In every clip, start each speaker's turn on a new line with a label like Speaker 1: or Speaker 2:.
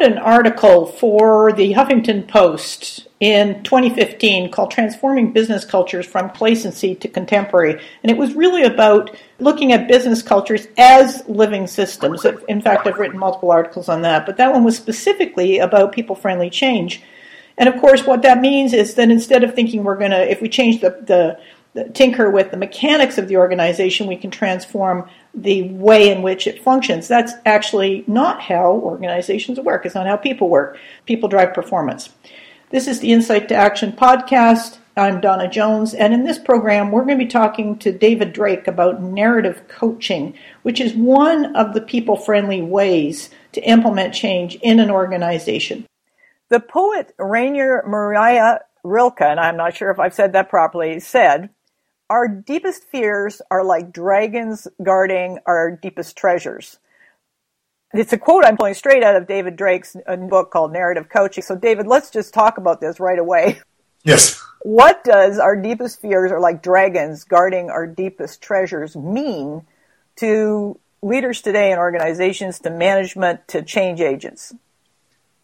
Speaker 1: wrote an article for the Huffington Post in 2015 called Transforming Business Cultures from Placency to Contemporary. And it was really about looking at business cultures as living systems. In fact, I've written multiple articles on that, but that one was specifically about people friendly change. And of course, what that means is that instead of thinking we're going to, if we change the, the tinker with the mechanics of the organization, we can transform the way in which it functions. That's actually not how organizations work. It's not how people work. People drive performance. This is the Insight to Action podcast. I'm Donna Jones, and in this program, we're going to be talking to David Drake about narrative coaching, which is one of the people friendly ways to implement change in an organization. The poet Rainer Maria Rilke, and I'm not sure if I've said that properly, said, our deepest fears are like dragons guarding our deepest treasures. It's a quote I'm pulling straight out of David Drake's uh, book called Narrative Coaching. So, David, let's just talk about this right away.
Speaker 2: Yes.
Speaker 1: What does our deepest fears are like dragons guarding our deepest treasures mean to leaders today in organizations, to management, to change agents?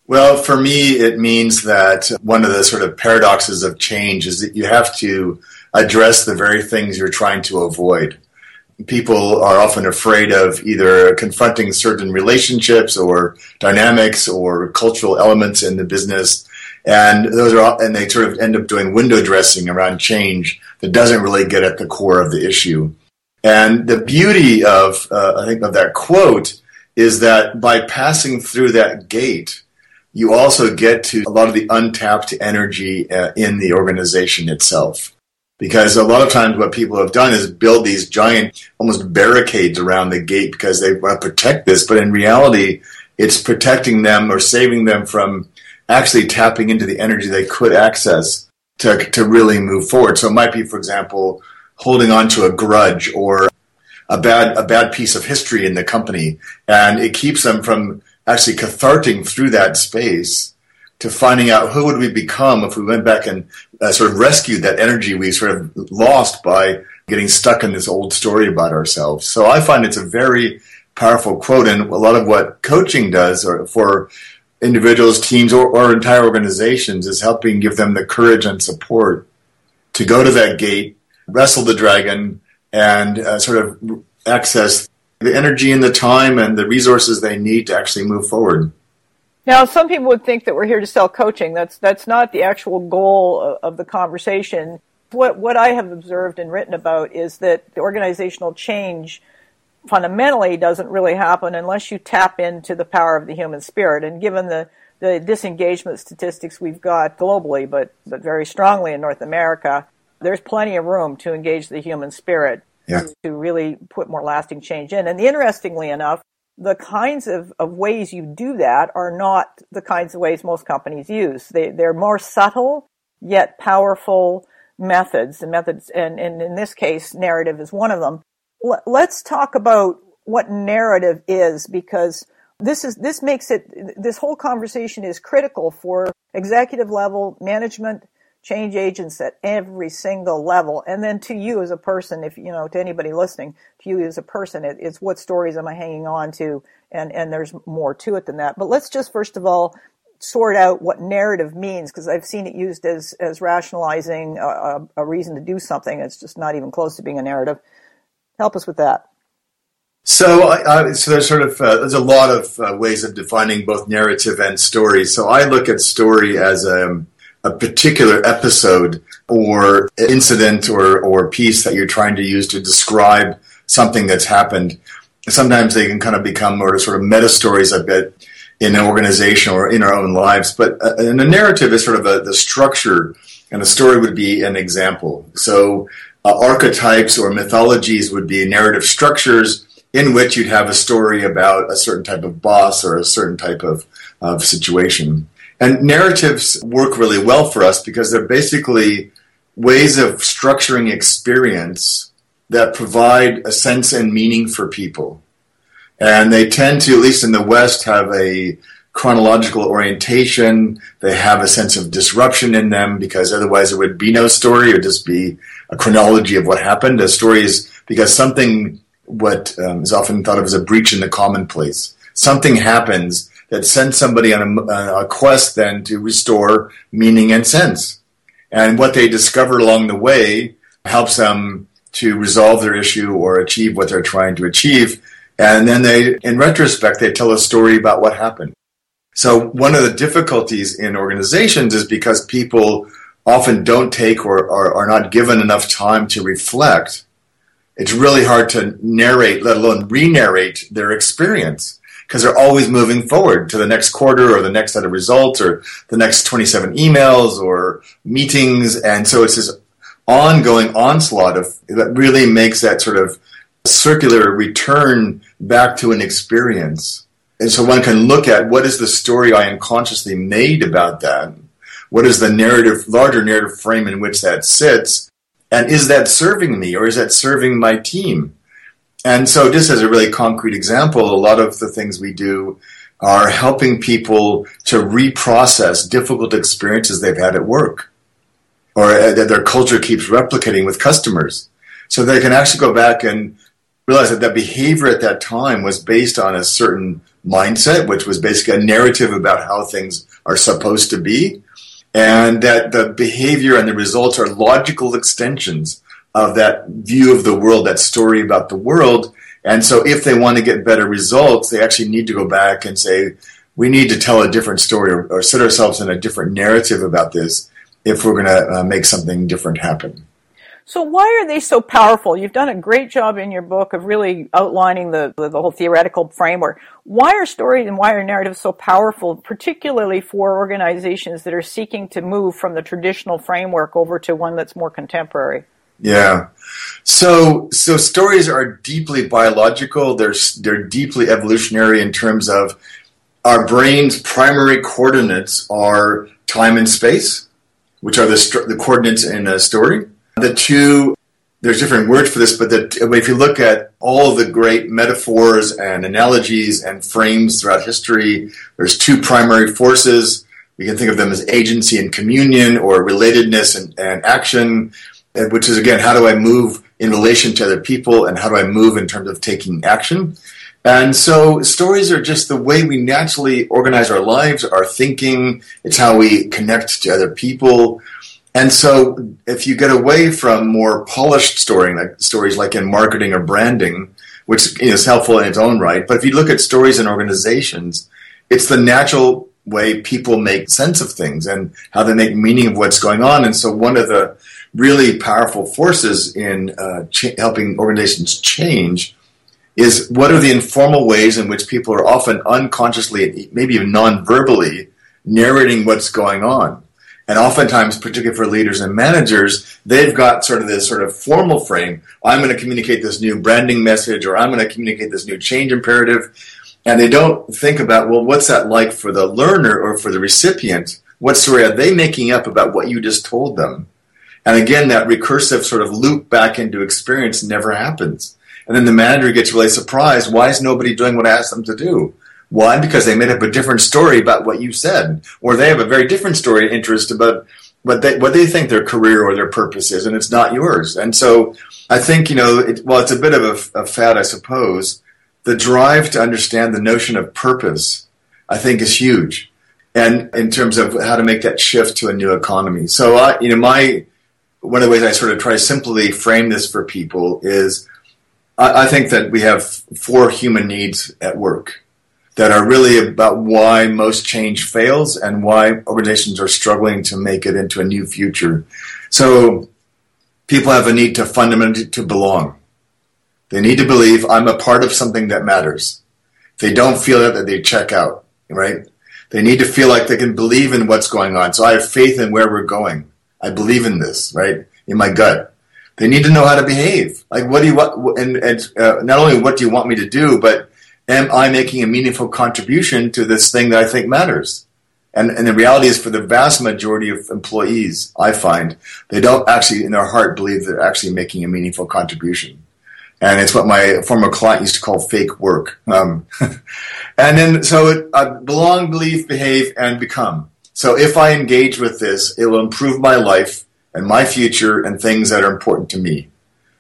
Speaker 2: Well, for me, it means that one of the sort of paradoxes of change is that you have to address the very things you're trying to avoid. People are often afraid of either confronting certain relationships or dynamics or cultural elements in the business. And those are, and they sort of end up doing window dressing around change that doesn't really get at the core of the issue. And the beauty of, uh, I think, of that quote is that by passing through that gate, you also get to a lot of the untapped energy uh, in the organization itself. Because a lot of times what people have done is build these giant, almost barricades around the gate because they want to protect this. But in reality, it's protecting them or saving them from actually tapping into the energy they could access to, to really move forward. So it might be, for example, holding on to a grudge or a bad, a bad piece of history in the company. And it keeps them from actually catharting through that space to finding out who would we become if we went back and uh, sort of rescued that energy we sort of lost by getting stuck in this old story about ourselves. So I find it's a very powerful quote, and a lot of what coaching does, or for individuals, teams, or, or entire organizations, is helping give them the courage and support to go to that gate, wrestle the dragon, and uh, sort of access the energy and the time and the resources they need to actually move forward.
Speaker 1: Now, some people would think that we're here to sell coaching. That's that's not the actual goal of, of the conversation. What what I have observed and written about is that the organizational change fundamentally doesn't really happen unless you tap into the power of the human spirit. And given the the disengagement statistics we've got globally, but but very strongly in North America, there's plenty of room to engage the human spirit
Speaker 2: yeah.
Speaker 1: to really put more lasting change in. And interestingly enough, the kinds of, of ways you do that are not the kinds of ways most companies use. They, they're more subtle yet powerful methods and methods. And, and in this case, narrative is one of them. L- let's talk about what narrative is because this is, this makes it, this whole conversation is critical for executive level management change agents at every single level. And then to you as a person, if you know, to anybody listening, to you as a person, it, it's what stories am I hanging on to? And, and there's more to it than that. But let's just first of all sort out what narrative means because I've seen it used as, as rationalizing a, a, reason to do something. It's just not even close to being a narrative. Help us with that.
Speaker 2: So, uh, so there's sort of uh, there's a lot of uh, ways of defining both narrative and story. So I look at story as a um, a particular episode or incident or, or piece that you're trying to use to describe something that's happened. Sometimes they can kind of become more sort of meta stories a bit in an organization or in our own lives. But uh, and a narrative is sort of a, the structure, and a story would be an example. So uh, archetypes or mythologies would be narrative structures in which you'd have a story about a certain type of boss or a certain type of, of situation. And narratives work really well for us because they're basically ways of structuring experience that provide a sense and meaning for people. And they tend to, at least in the West, have a chronological orientation. They have a sense of disruption in them because otherwise it would be no story. It would just be a chronology of what happened. A story is because something, what um, is often thought of as a breach in the commonplace. Something happens that sends somebody on a, a quest then to restore meaning and sense. And what they discover along the way helps them to resolve their issue or achieve what they're trying to achieve. And then they, in retrospect, they tell a story about what happened. So one of the difficulties in organizations is because people often don't take or, or are not given enough time to reflect. It's really hard to narrate, let alone re-narrate their experience because they're always moving forward to the next quarter or the next set of results or the next 27 emails or meetings. And so it's this ongoing onslaught of that really makes that sort of circular return back to an experience and so one can look at what is the story I unconsciously made about that? What is the narrative, larger narrative frame in which that sits? And is that serving me or is that serving my team? And so, just as a really concrete example, a lot of the things we do are helping people to reprocess difficult experiences they've had at work or uh, that their culture keeps replicating with customers. So they can actually go back and realize that that behavior at that time was based on a certain mindset, which was basically a narrative about how things are supposed to be, and that the behavior and the results are logical extensions of that view of the world, that story about the world. And so, if they want to get better results, they actually need to go back and say, we need to tell a different story or, or set ourselves in a different narrative about this if we're going to uh, make something different happen.
Speaker 1: So why are they so powerful? You've done a great job in your book of really outlining the, the, the whole theoretical framework. Why are stories and why are narratives so powerful, particularly for organizations that are seeking to move from the traditional framework over to one that's more contemporary?
Speaker 2: Yeah. So so stories are deeply biological. They're they're deeply evolutionary in terms of our brain's primary coordinates are time and space, which are the, the coordinates in a story. The two, there's different words for this, but the, if you look at all the great metaphors and analogies and frames throughout history, there's two primary forces. We can think of them as agency and communion or relatedness and, and action, which is again, how do I move in relation to other people and how do I move in terms of taking action? And so stories are just the way we naturally organize our lives, our thinking. It's how we connect to other people. And so if you get away from more polished story, like stories like in marketing or branding, which is helpful in its own right, but if you look at stories in organizations, it's the natural way people make sense of things and how they make meaning of what's going on. And so one of the really powerful forces in uh, ch- helping organizations change is what are the informal ways in which people are often unconsciously, maybe even non-verbally, narrating what's going on. And oftentimes, particularly for leaders and managers, they've got sort of this sort of formal frame. I'm going to communicate this new branding message or I'm going to communicate this new change imperative. And they don't think about, well, what's that like for the learner or for the recipient? What story are they making up about what you just told them? And again, that recursive sort of loop back into experience never happens. And then the manager gets really surprised. Why is nobody doing what I asked them to do? Why? Because they made up a different story about what you said, or they have a very different story interest about what they what they think their career or their purpose is, and it's not yours. And so, I think you know, it, well, it's a bit of a, a fad, I suppose. The drive to understand the notion of purpose, I think, is huge, and in terms of how to make that shift to a new economy. So, I, you know, my one of the ways I sort of try to simply frame this for people is, I, I think that we have four human needs at work that are really about why most change fails and why organizations are struggling to make it into a new future. So people have a need to fundamentally to belong. They need to believe I'm a part of something that matters. If they don't feel that, that they check out, right? They need to feel like they can believe in what's going on. So I have faith in where we're going. I believe in this, right? In my gut. They need to know how to behave. Like, what do you want? And, and uh, not only what do you want me to do, but am I making a meaningful contribution to this thing that I think matters? And, and the reality is for the vast majority of employees, I find they don't actually in their heart believe they're actually making a meaningful contribution. And it's what my former client used to call fake work. Um, and then, so it, I belong, believe, behave, and become. So if I engage with this, it will improve my life and my future and things that are important to me.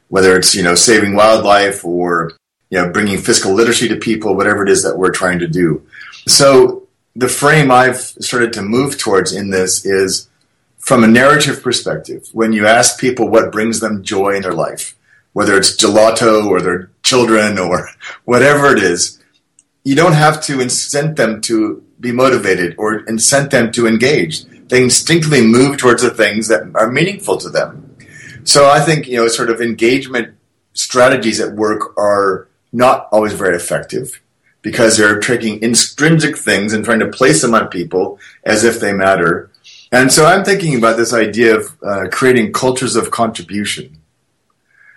Speaker 2: Whether it's, you know, saving wildlife or you know, bringing fiscal literacy to people, whatever it is that we're trying to do. So the frame I've started to move towards in this is from a narrative perspective. When you ask people what brings them joy in their life, whether it's gelato or their children or whatever it is, you don't have to incent them to be motivated or incent them to engage. They instinctively move towards the things that are meaningful to them. So I think, you know, sort of engagement strategies at work are not always very effective because they're taking intrinsic things and trying to place them on people as if they matter. And so I'm thinking about this idea of uh, creating cultures of contribution.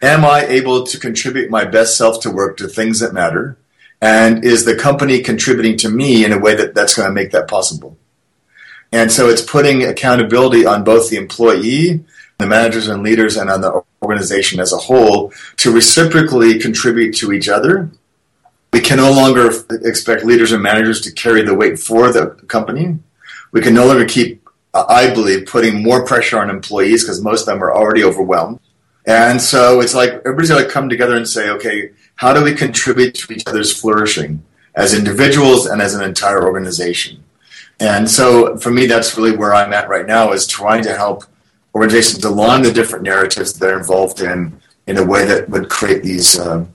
Speaker 2: Am I able to contribute my best self to work to things that matter? And is the company contributing to me in a way that that's going to make that possible? And so it's putting accountability on both the employee, the managers and leaders, and on the organization as a whole to reciprocally contribute to each other. We can no longer expect leaders and managers to carry the weight for the company. We can no longer keep, I believe, putting more pressure on employees because most of them are already overwhelmed. And so it's like everybody's got to come together and say, okay, how do we contribute to each other's flourishing as individuals and as an entire organization? And so for me, that's really where I'm at right now is trying to help organizations along the different narratives that they're involved in in a way that would create these uh,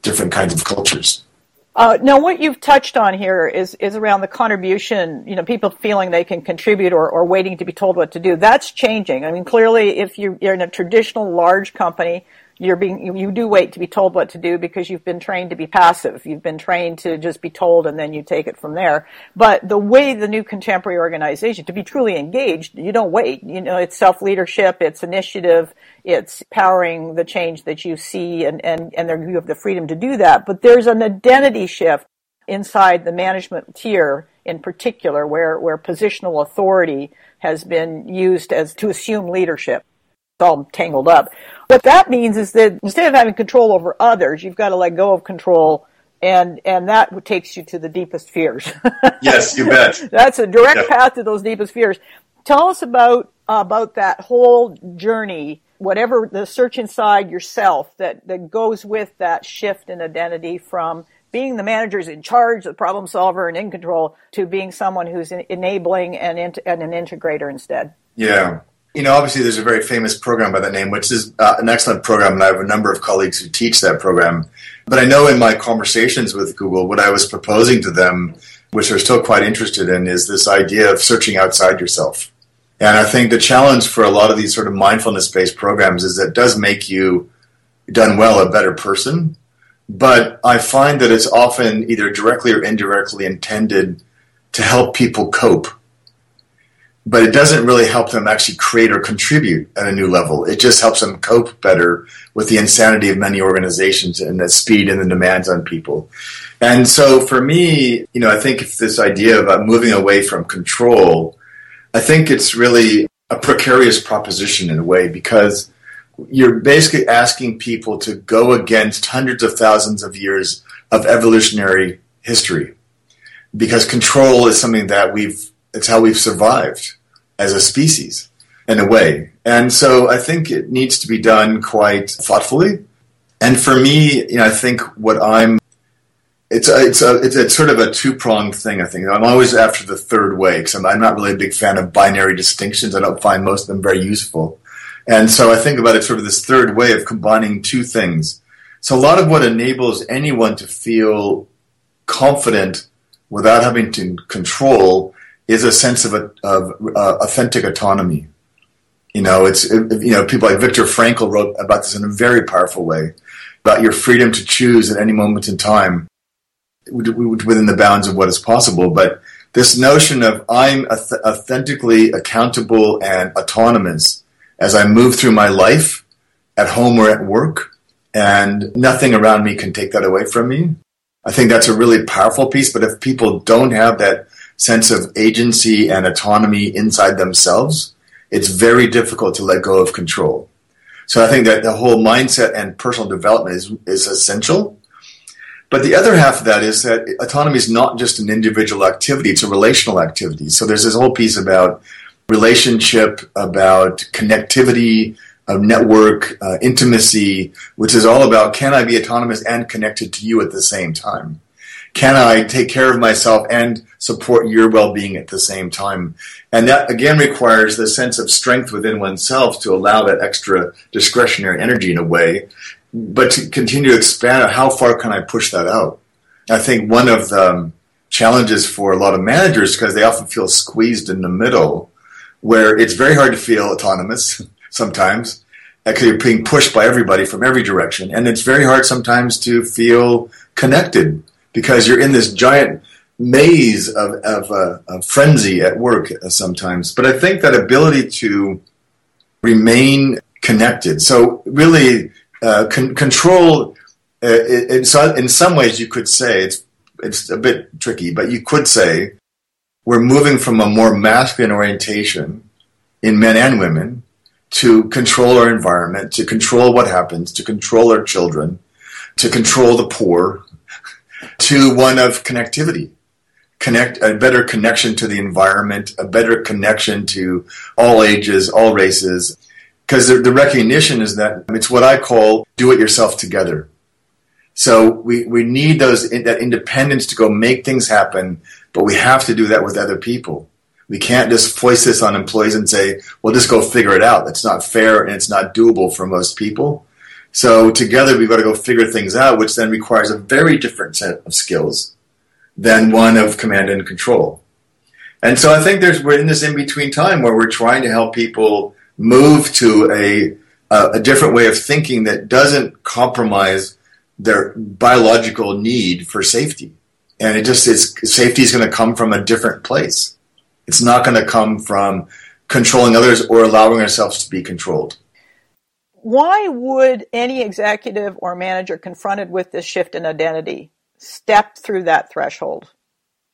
Speaker 2: different kinds of cultures.
Speaker 1: Uh, now, what you've touched on here is is around the contribution. You know, people feeling they can contribute or, or waiting to be told what to do. That's changing. I mean, clearly, if you're in a traditional large company, you're being you do wait to be told what to do because you've been trained to be passive. You've been trained to just be told and then you take it from there. But the way the new contemporary organization to be truly engaged you don't wait. You know it's self leadership it's initiative it's powering the change that you see and and and you have the freedom to do that. But there's an identity shift inside the management tier in particular where where positional authority has been used as to assume leadership all tangled up. What that means is that instead of having control over others, you've got to let go of control and and that takes you to the deepest fears.
Speaker 2: yes, you bet.
Speaker 1: That's a direct path to those deepest fears. Tell us about uh, about that whole journey, whatever the search inside yourself that that goes with that shift in identity from being the manager's in charge, the problem solver, and in control, to being someone who's enabling and, and an integrator instead.
Speaker 2: Yeah you know, obviously there's a very famous program by that name, which is uh, an excellent program, and I have a number of colleagues who teach that program. But I know in my conversations with Google, what I was proposing to them, which they're still quite interested in, is this idea of searching outside yourself. And I think the challenge for a lot of these sort of mindfulness based programs is that it does make you, done well, a better person. But I find that it's often either directly or indirectly intended to help people cope but it doesn't really help them actually create or contribute at a new level. It just helps them cope better with the insanity of many organizations and the speed and the demands on people. And so for me, you know, I think if this idea about uh, moving away from control, I think it's really a precarious proposition in a way because you're basically asking people to go against hundreds of thousands of years of evolutionary history because control is something that we've it's how we've survived as a species in a way. And so I think it needs to be done quite thoughtfully. And for me, you know, I think what I'm it's a, it's a, it's, a, sort of a two pronged thing. I think I'm always after the third way because I'm, I'm, not really a big fan of binary distinctions. I don't find most of them very useful, and so I think about it sort of this third way of combining two things. So a lot of what enables anyone to feel confident without having to control is a sense of, a, of uh, authentic autonomy. You know, it's you know people like Viktor Frankl wrote about this in a very powerful way about your freedom to choose at any moment in time within the bounds of what is possible. But this notion of I'm authentically accountable and autonomous as I move through my life at home or at work, and nothing around me can take that away from me. I think that's a really powerful piece. But if people don't have that sense of agency and autonomy inside themselves, it's very difficult to let go of control. So I think that the whole mindset and personal development is, is essential. But the other half of that is that autonomy is not just an individual activity, it's a relational activity. So there's this whole piece about relationship, about connectivity, of network uh, intimacy, which is all about can I be autonomous and connected to you at the same time? Can I take care of myself and support your well-being at the same time? And that again requires the sense of strength within oneself to allow that extra discretionary energy in a way, but to continue to expand how far can I push that out? I think one of the um, challenges for a lot of managers because they often feel squeezed in the middle where it's very hard to feel autonomous sometimes because you're being pushed by everybody from every direction. And it's very hard sometimes to feel connected because you're in this giant maze of, of, uh, of frenzy at work uh, sometimes. But I think that ability to remain connected, so really uh, con- control, uh, in, in some ways you could say, it's, it's a bit tricky, but you could say we're moving from a more masculine orientation in men and women to control our environment, to control what happens, to control our children, to control the poor, to one of connectivity. Connect a better connection to the environment, a better connection to all ages, all races. Because the, the recognition is that it's what I call do it yourself together. So we, we need those that independence to go make things happen, but we have to do that with other people. We can't just foist this on employees and say, well, just go figure it out. That's not fair and it's not doable for most people. So together we've got to go figure things out, which then requires a very different set of skills than one of command and control. And so I think there's, we're in this in between time where we're trying to help people move to a, a, different way of thinking that doesn't compromise their biological need for safety. And it just is, safety is going to come from a different place. It's not going to come from controlling others or allowing ourselves to be controlled.
Speaker 1: Why would any executive or manager confronted with this shift in identity step through that threshold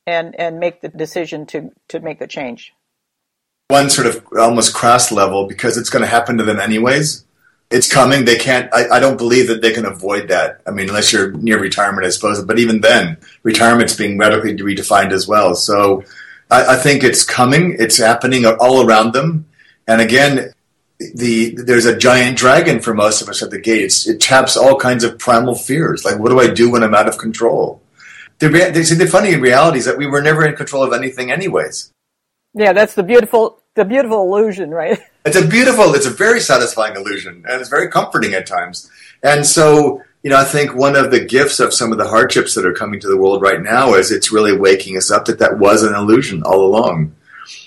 Speaker 1: and, and make the decision to, to make the change?
Speaker 2: One sort of almost crass level because it's going to happen to them anyways. It's coming. They can't, I, I don't believe that they can avoid that. I mean, unless you're near retirement, I suppose. But even then, retirement's being radically redefined as well. So I, I think it's coming. It's happening all around them. And again, the there's a giant dragon for most of us at the gates. It taps all kinds of primal fears, like what do I do when I'm out of control? The, the, the funny reality is that we were never in control of anything, anyways.
Speaker 1: Yeah, that's the beautiful the beautiful illusion, right?
Speaker 2: It's a beautiful, it's a very satisfying illusion, and it's very comforting at times. And so you know, I think one of the gifts of some of the hardships that are coming to the world right now is it's really waking us up that that was an illusion all along.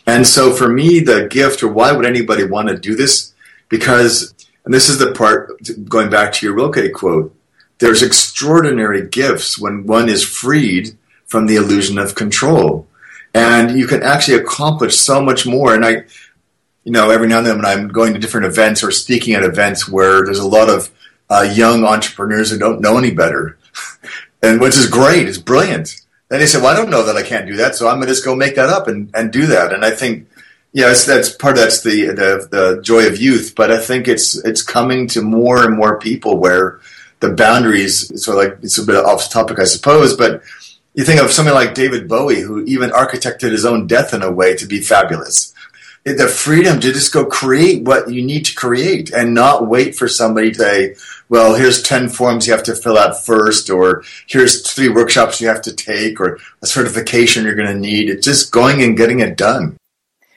Speaker 2: And so for me, the gift, or why would anybody want to do this? Because, and this is the part going back to your Rilke quote, there's extraordinary gifts when one is freed from the illusion of control. And you can actually accomplish so much more. And I, you know, every now and then when I'm going to different events or speaking at events where there's a lot of uh, young entrepreneurs who don't know any better, and which is great, it's brilliant. Then they said, "Well, I don't know that I can't do that, so I'm going to just go make that up and, and do that." And I think, yeah, that's part of that's the, the the joy of youth. But I think it's it's coming to more and more people where the boundaries. So like it's a bit off topic, I suppose, but you think of something like David Bowie, who even architected his own death in a way to be fabulous the freedom to just go create what you need to create and not wait for somebody to say, well, here's 10 forms you have to fill out first, or here's three workshops you have to take, or a certification you're going to need. It's just going and getting it done.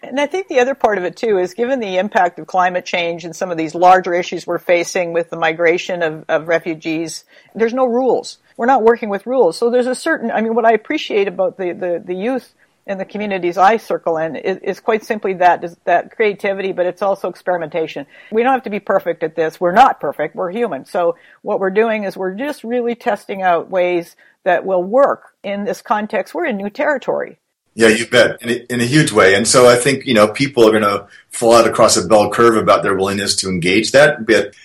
Speaker 1: And I think the other part of it too is given the impact of climate change and some of these larger issues we're facing with the migration of, of refugees, there's no rules. We're not working with rules. So there's a certain, I mean, what I appreciate about the, the, the youth in the communities I circle in is, is quite simply that is that creativity, but it's also experimentation. We don't have to be perfect at this. We're not perfect. We're human. So what we're doing is we're just really testing out ways that will work in this context. We're in new territory.
Speaker 2: Yeah, you bet, in a, in a huge way. And so I think you know people are going to fall out across a bell curve about their willingness to engage that. But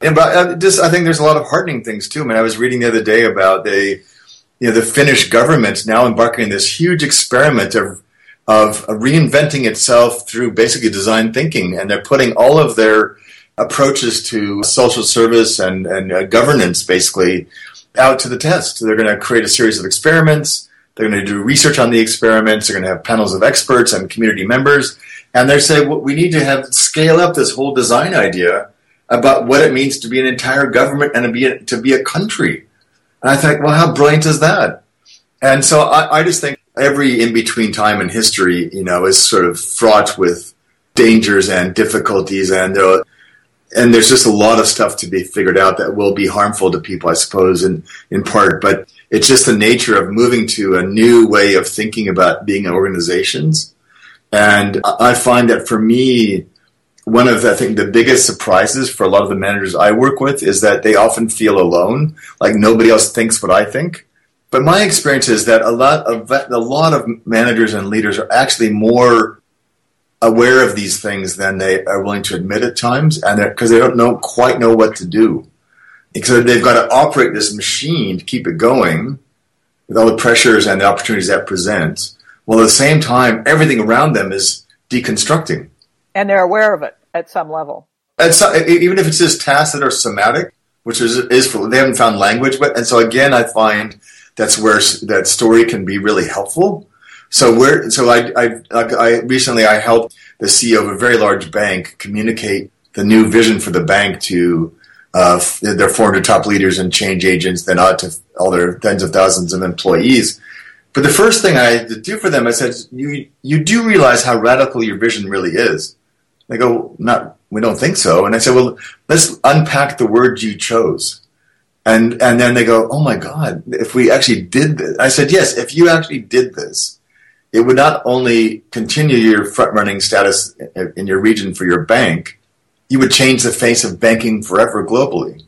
Speaker 2: and but uh, just I think there's a lot of heartening things too. I mean, I was reading the other day about a you know, the Finnish government now embarking on this huge experiment of of reinventing itself through basically design thinking, and they're putting all of their approaches to social service and, and uh, governance basically out to the test. They're going to create a series of experiments. They're going to do research on the experiments. They're going to have panels of experts and community members, and they're saying well, we need to have scale up this whole design idea about what it means to be an entire government and to be a, to be a country. And I think, well, how brilliant is that? And so I, I just think every in between time in history, you know, is sort of fraught with dangers and difficulties, and there, and there's just a lot of stuff to be figured out that will be harmful to people, I suppose, in in part. But it's just the nature of moving to a new way of thinking about being organizations, and I find that for me. One of the, I think the biggest surprises for a lot of the managers I work with is that they often feel alone, like nobody else thinks what I think but my experience is that a lot of a lot of managers and leaders are actually more aware of these things than they are willing to admit at times, and because they don't know quite know what to do. Because they've got to operate this machine to keep it going with all the pressures and the opportunities that presents. While at the same time, everything around them is deconstructing,
Speaker 1: and they're aware of it at some level.
Speaker 2: And so, even if it's just tacit or somatic, which is is for, they haven't found language, but and so again, I find that's where that story can be really helpful. So where so I, I, I recently I helped the CEO of a very large bank communicate the new vision for the bank to uh, their 400 top leaders and change agents, then out to all their tens of thousands of employees. But the first thing I had to do for them, I said, "You you do realize how radical your vision really is." They go, "Not, we don't think so." And I said, "Well, let's unpack the words you chose." And and then they go, oh my god, if we actually did this, I said yes. If you actually did this, it would not only continue your front running status in your region for your bank, you would change the face of banking forever globally.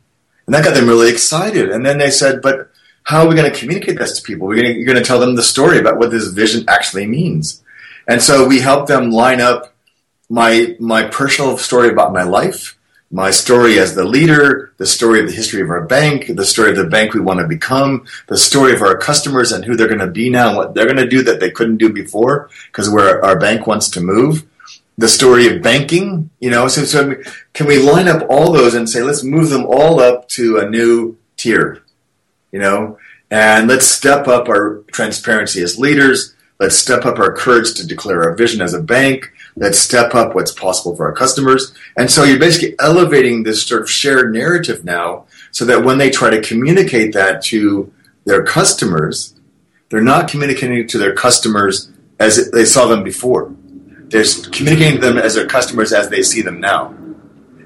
Speaker 2: And that got them really excited. And then they said, but how are we going to communicate this to people? We're going to, you're going to tell them the story about what this vision actually means. And so we helped them line up my my personal story about my life my story as the leader, the story of the history of our bank, the story of the bank we want to become, the story of our customers and who they're going to be now and what they're going to do that they couldn't do before because where our bank wants to move. The story of banking, you know, so, so can we line up all those and say, let's move them all up to a new tier, you know, and let's step up our transparency as leaders. Let's step up our courage to declare our vision as a bank that step up what's possible for our customers. And so you're basically elevating this sort of shared narrative now so that when they try to communicate that to their customers, they're not communicating to their customers as they saw them before. They're communicating to them as their customers as they see them now.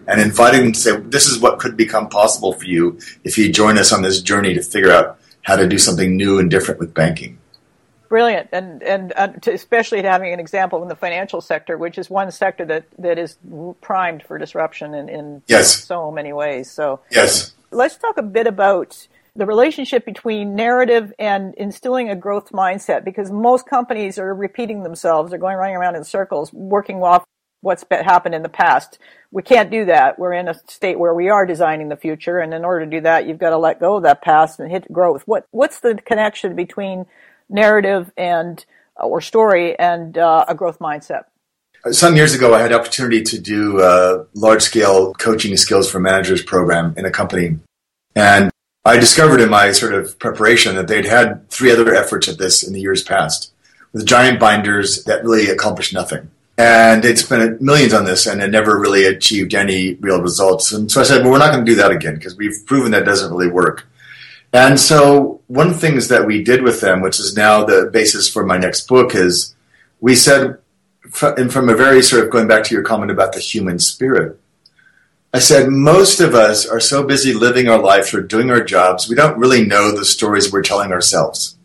Speaker 2: And inviting them to say, this is what could become possible for you if you join us on this journey to figure out how to do something new and different with banking.
Speaker 1: Brilliant, and and uh, to, especially having an example in the financial sector, which is one sector that, that is primed for disruption in, in
Speaker 2: yes.
Speaker 1: so many ways. So
Speaker 2: yes,
Speaker 1: let's talk a bit about the relationship between narrative and instilling a growth mindset, because most companies are repeating themselves; they're going running around in circles, working off what's happened in the past. We can't do that. We're in a state where we are designing the future, and in order to do that, you've got to let go of that past and hit growth. What what's the connection between narrative and uh, or story and uh, a growth mindset.
Speaker 2: Some years ago, I had opportunity to do a large scale coaching skills for managers program in a company. And I discovered in my sort of preparation that they'd had three other efforts at this in the years past with giant binders that really accomplished nothing. And they'd spent millions on this and had never really achieved any real results. And so I said, well, we're not going to do that again because we've proven that doesn't really work. And so one of the things that we did with them, which is now the basis for my next book, is we said, and from a very sort of going back to your comment about the human spirit, I said, most of us are so busy living our life or doing our jobs, we don't really know the stories we're telling ourselves.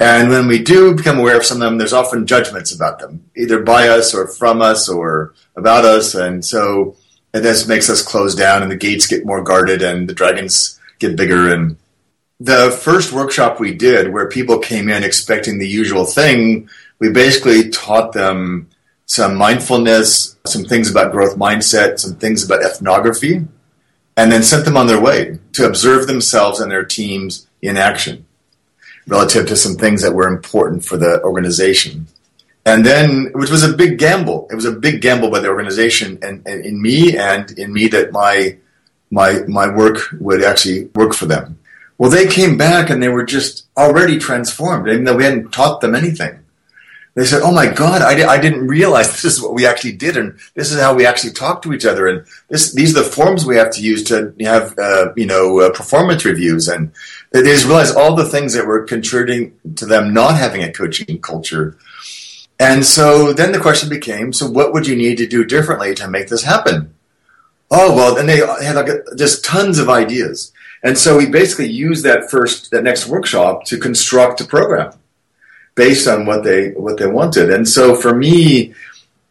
Speaker 2: And when we do become aware of some of them, there's often judgments about them, either by us or from us or about us. And so and this makes us close down and the gates get more guarded and the dragons get bigger and the first workshop we did, where people came in expecting the usual thing, we basically taught them some mindfulness, some things about growth mindset, some things about ethnography, and then sent them on their way to observe themselves and their teams in action relative to some things that were important for the organization. And then, which was a big gamble. It was a big gamble by the organization and, and in me and in me that my, my, my work would actually work for them. Well, they came back and they were just already transformed, even though we hadn't taught them anything. they said, "Oh my God, I, di- I didn't realize this is what we actually did, and this is how we actually talk to each other, and this these are the forms we have to use to have uh, you know uh, performance reviews." And they just realized all the things that were contributing to them not having a coaching culture. And so then the question became, so what would you need to do differently to make this happen? Oh well, and they had like just tons of ideas, and so we basically used that first that next workshop to construct a program based on what they what they wanted. And so for me,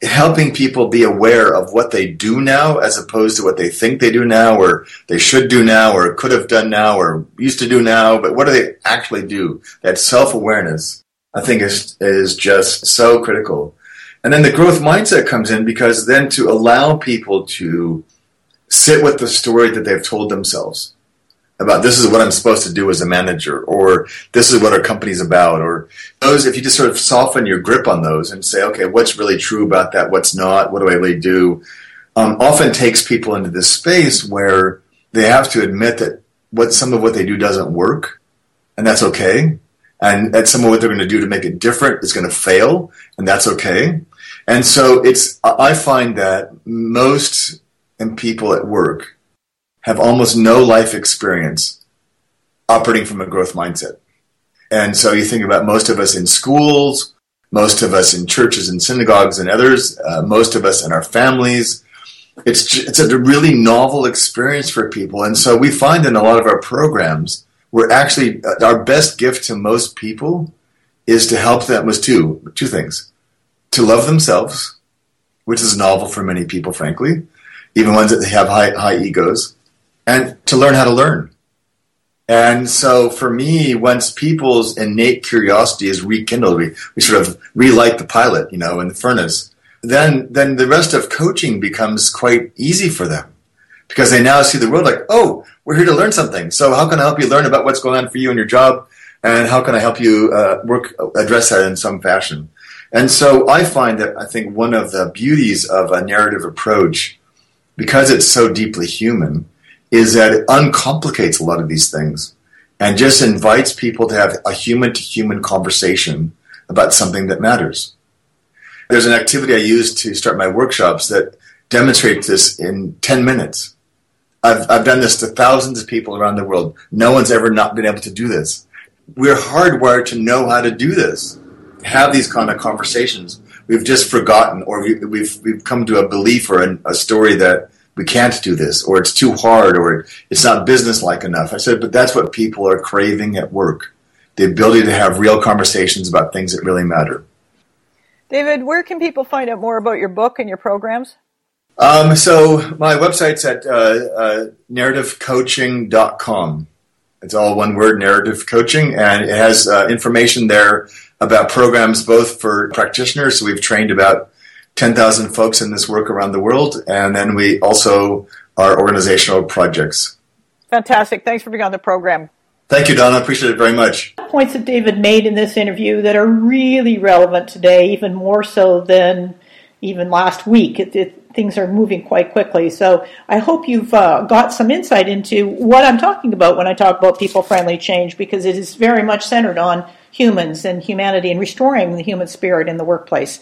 Speaker 2: helping people be aware of what they do now as opposed to what they think they do now or they should do now or could have done now or used to do now, but what do they actually do? That self-awareness, I think is is just so critical. And then the growth mindset comes in because then to allow people to sit with the story that they've told themselves about this is what I'm supposed to do as a manager, or this is what our company's about, or those, if you just sort of soften your grip on those and say, okay, what's really true about that, what's not, what do I really do, um, often takes people into this space where they have to admit that what some of what they do doesn't work, and that's okay. And that some of what they're going to do to make it different is going to fail, and that's okay. And so it's, I find that most and people at work have almost no life experience operating from a growth mindset. And so you think about most of us in schools, most of us in churches and synagogues and others, uh, most of us in our families. It's, it's a really novel experience for people. And so we find in a lot of our programs, we're actually, uh, our best gift to most people is to help them with two, two things. To love themselves, which is novel for many people, frankly, even ones that have high, high egos and to learn how to learn. And so for me, once people's innate curiosity is rekindled, we, we sort of relight the pilot, you know, in the furnace, then, then the rest of coaching becomes quite easy for them because they now see the world like, oh, we're here to learn something. So how can I help you learn about what's going on for you in your job? And how can I help you uh, work, address that in some fashion? And so I find that I think one of the beauties of a narrative approach, because it's so deeply human, is that it uncomplicates a lot of these things and just invites people to have a human to human conversation about something that matters. There's an activity I use to start my workshops that demonstrates this in 10 minutes. I've, I've done this to thousands of people around the world. No one's ever not been able to do this. We're hardwired to know how to do this, have these kind of conversations. We've just forgotten, or we, have we've, we've come to a belief or a, a story that we can't do this, or it's too hard, or it's not businesslike enough. I said, but that's what people are craving at work the ability to have real conversations about things that really matter.
Speaker 1: David, where can people find out more about your book and your programs?
Speaker 2: Um, so my website's at uh, uh, narrativecoaching.com. It's all one word, narrative coaching, and it has uh, information there about programs both for practitioners. So we've trained about 10,000 folks in this work around the world. And then we also are organizational projects.
Speaker 1: Fantastic. Thanks for being on the program.
Speaker 2: Thank you, Donna. I appreciate it very much.
Speaker 1: Points that David made in this interview that are really relevant today, even more so than even last week. It, it, things are moving quite quickly. So I hope you've uh, got some insight into what I'm talking about when I talk about people friendly change, because it is very much centered on humans and humanity and restoring the human spirit in the workplace.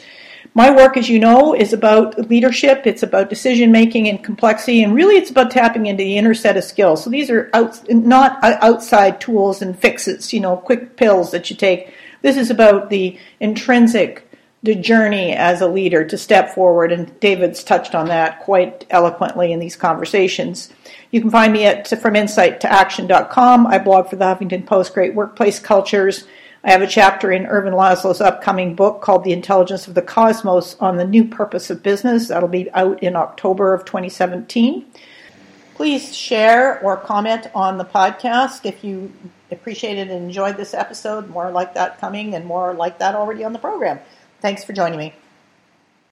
Speaker 1: My work, as you know, is about leadership. It's about decision making and complexity, and really, it's about tapping into the inner set of skills. So these are out, not outside tools and fixes, you know, quick pills that you take. This is about the intrinsic the journey as a leader to step forward, and David's touched on that quite eloquently in these conversations. You can find me at from insight to action.com. I blog for the Huffington Post, Great Workplace Cultures. I have a chapter in Ervin Laszlo's upcoming book called The Intelligence of the Cosmos on the New Purpose of Business. That'll be out in October of 2017. Please share or comment on the podcast if you appreciated and enjoyed this episode. More like that coming and more like that already on the program. Thanks for joining me.